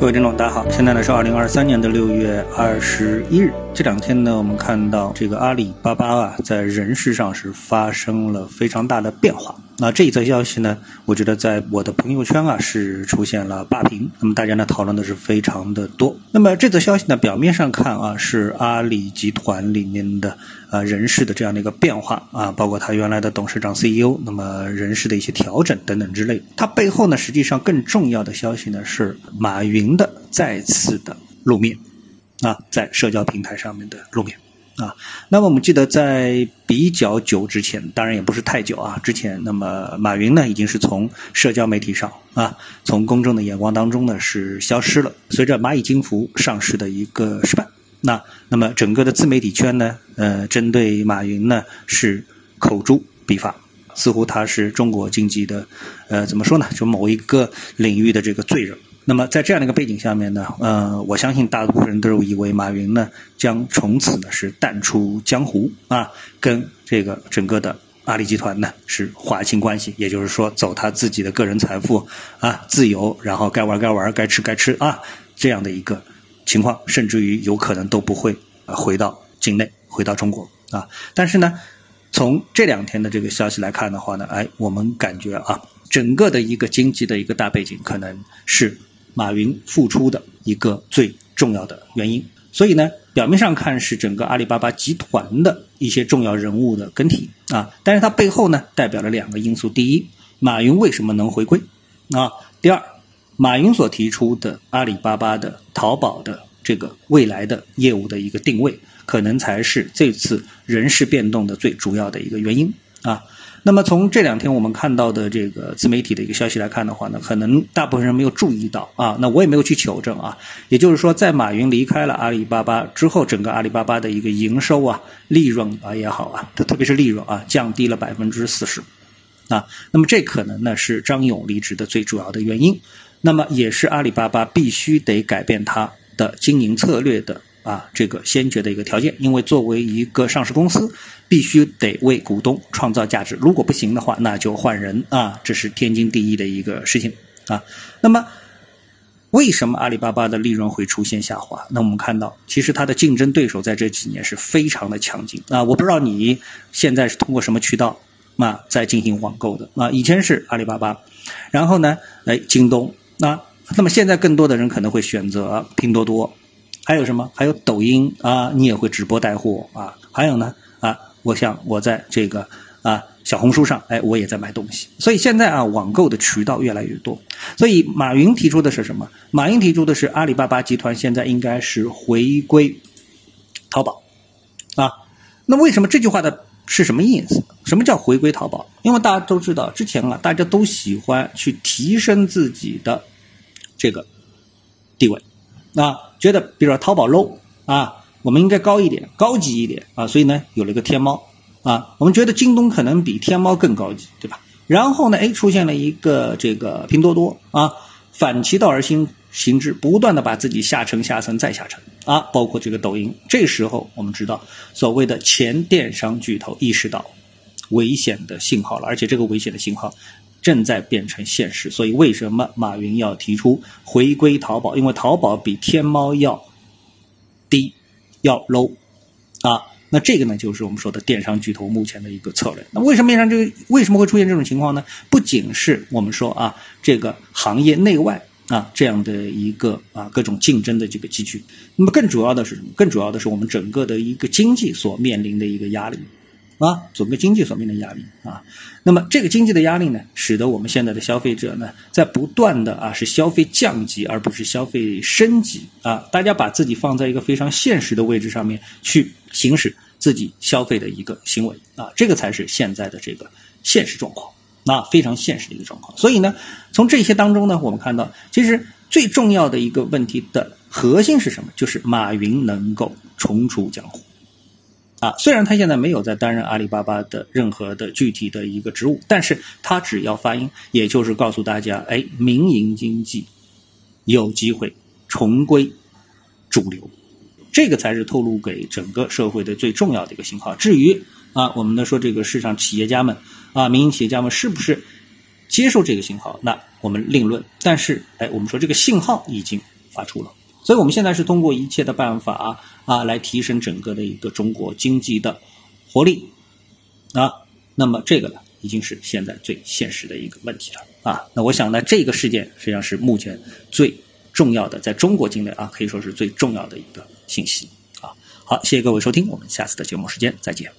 各位听众，大家好，现在呢是二零二三年的六月二十一日。这两天呢，我们看到这个阿里巴巴啊，在人事上是发生了非常大的变化。那这一则消息呢，我觉得在我的朋友圈啊是出现了霸屏，那么大家呢讨论的是非常的多。那么这则消息呢，表面上看啊是阿里集团里面的啊人事的这样的一个变化啊，包括他原来的董事长、CEO，那么人事的一些调整等等之类。它背后呢，实际上更重要的消息呢是马云的再次的露面。啊，在社交平台上面的露面啊，那么我们记得在比较久之前，当然也不是太久啊，之前那么马云呢已经是从社交媒体上啊，从公众的眼光当中呢是消失了。随着蚂蚁金服上市的一个失败，那那么整个的自媒体圈呢，呃，针对马云呢是口诛笔伐，似乎他是中国经济的呃怎么说呢，就某一个领域的这个罪人。那么在这样的一个背景下面呢，呃，我相信大部分人都以为马云呢将从此呢是淡出江湖啊，跟这个整个的阿里集团呢是划清关系，也就是说走他自己的个人财富啊，自由，然后该玩该玩，该吃该吃啊，这样的一个情况，甚至于有可能都不会回到境内，回到中国啊。但是呢，从这两天的这个消息来看的话呢，哎，我们感觉啊，整个的一个经济的一个大背景可能是。马云复出的一个最重要的原因，所以呢，表面上看是整个阿里巴巴集团的一些重要人物的更替啊，但是它背后呢，代表了两个因素：第一，马云为什么能回归？啊？第二，马云所提出的阿里巴巴的淘宝的这个未来的业务的一个定位，可能才是这次人事变动的最主要的一个原因。啊。那么从这两天我们看到的这个自媒体的一个消息来看的话呢，可能大部分人没有注意到啊，那我也没有去求证啊。也就是说，在马云离开了阿里巴巴之后，整个阿里巴巴的一个营收啊、利润啊也好啊，特别是利润啊，降低了百分之四十啊。那么这可能呢是张勇离职的最主要的原因，那么也是阿里巴巴必须得改变它的经营策略的。啊，这个先决的一个条件，因为作为一个上市公司，必须得为股东创造价值。如果不行的话，那就换人啊，这是天经地义的一个事情啊。那么，为什么阿里巴巴的利润会出现下滑？那我们看到，其实它的竞争对手在这几年是非常的强劲啊。我不知道你现在是通过什么渠道啊在进行网购的啊？以前是阿里巴巴，然后呢，哎，京东啊，那么现在更多的人可能会选择拼多多。还有什么？还有抖音啊，你也会直播带货啊？还有呢啊，我想我在这个啊小红书上，哎，我也在卖东西。所以现在啊，网购的渠道越来越多。所以马云提出的是什么？马云提出的是阿里巴巴集团现在应该是回归淘宝啊。那为什么这句话的是什么意思？什么叫回归淘宝？因为大家都知道，之前啊，大家都喜欢去提升自己的这个地位。啊，觉得比如说淘宝 low 啊，我们应该高一点，高级一点啊，所以呢有了个天猫啊，我们觉得京东可能比天猫更高级，对吧？然后呢，哎，出现了一个这个拼多多啊，反其道而行行之，不断的把自己下沉下沉再下沉啊，包括这个抖音，这时候我们知道所谓的前电商巨头意识到危险的信号了，而且这个危险的信号。正在变成现实，所以为什么马云要提出回归淘宝？因为淘宝比天猫要低，要 low 啊。那这个呢，就是我们说的电商巨头目前的一个策略。那为什么面上这个为什么会出现这种情况呢？不仅是我们说啊，这个行业内外啊这样的一个啊各种竞争的这个机制，那么更主要的是什么？更主要的是我们整个的一个经济所面临的一个压力。啊，整个经济所面临的压力啊，那么这个经济的压力呢，使得我们现在的消费者呢，在不断的啊是消费降级，而不是消费升级啊。大家把自己放在一个非常现实的位置上面去行使自己消费的一个行为啊，这个才是现在的这个现实状况，那非常现实的一个状况。所以呢，从这些当中呢，我们看到，其实最重要的一个问题的核心是什么？就是马云能够重出江湖。啊，虽然他现在没有在担任阿里巴巴的任何的具体的一个职务，但是他只要发音，也就是告诉大家，哎，民营经济有机会重归主流，这个才是透露给整个社会的最重要的一个信号。至于啊，我们的说这个市场企业家们啊，民营企业家们是不是接受这个信号，那我们另论。但是，哎，我们说这个信号已经发出了。所以我们现在是通过一切的办法啊，来提升整个的一个中国经济的活力啊。那么这个呢，已经是现在最现实的一个问题了啊。那我想呢，这个事件实际上是目前最重要的，在中国境内啊，可以说是最重要的一个信息啊。好，谢谢各位收听，我们下次的节目时间再见。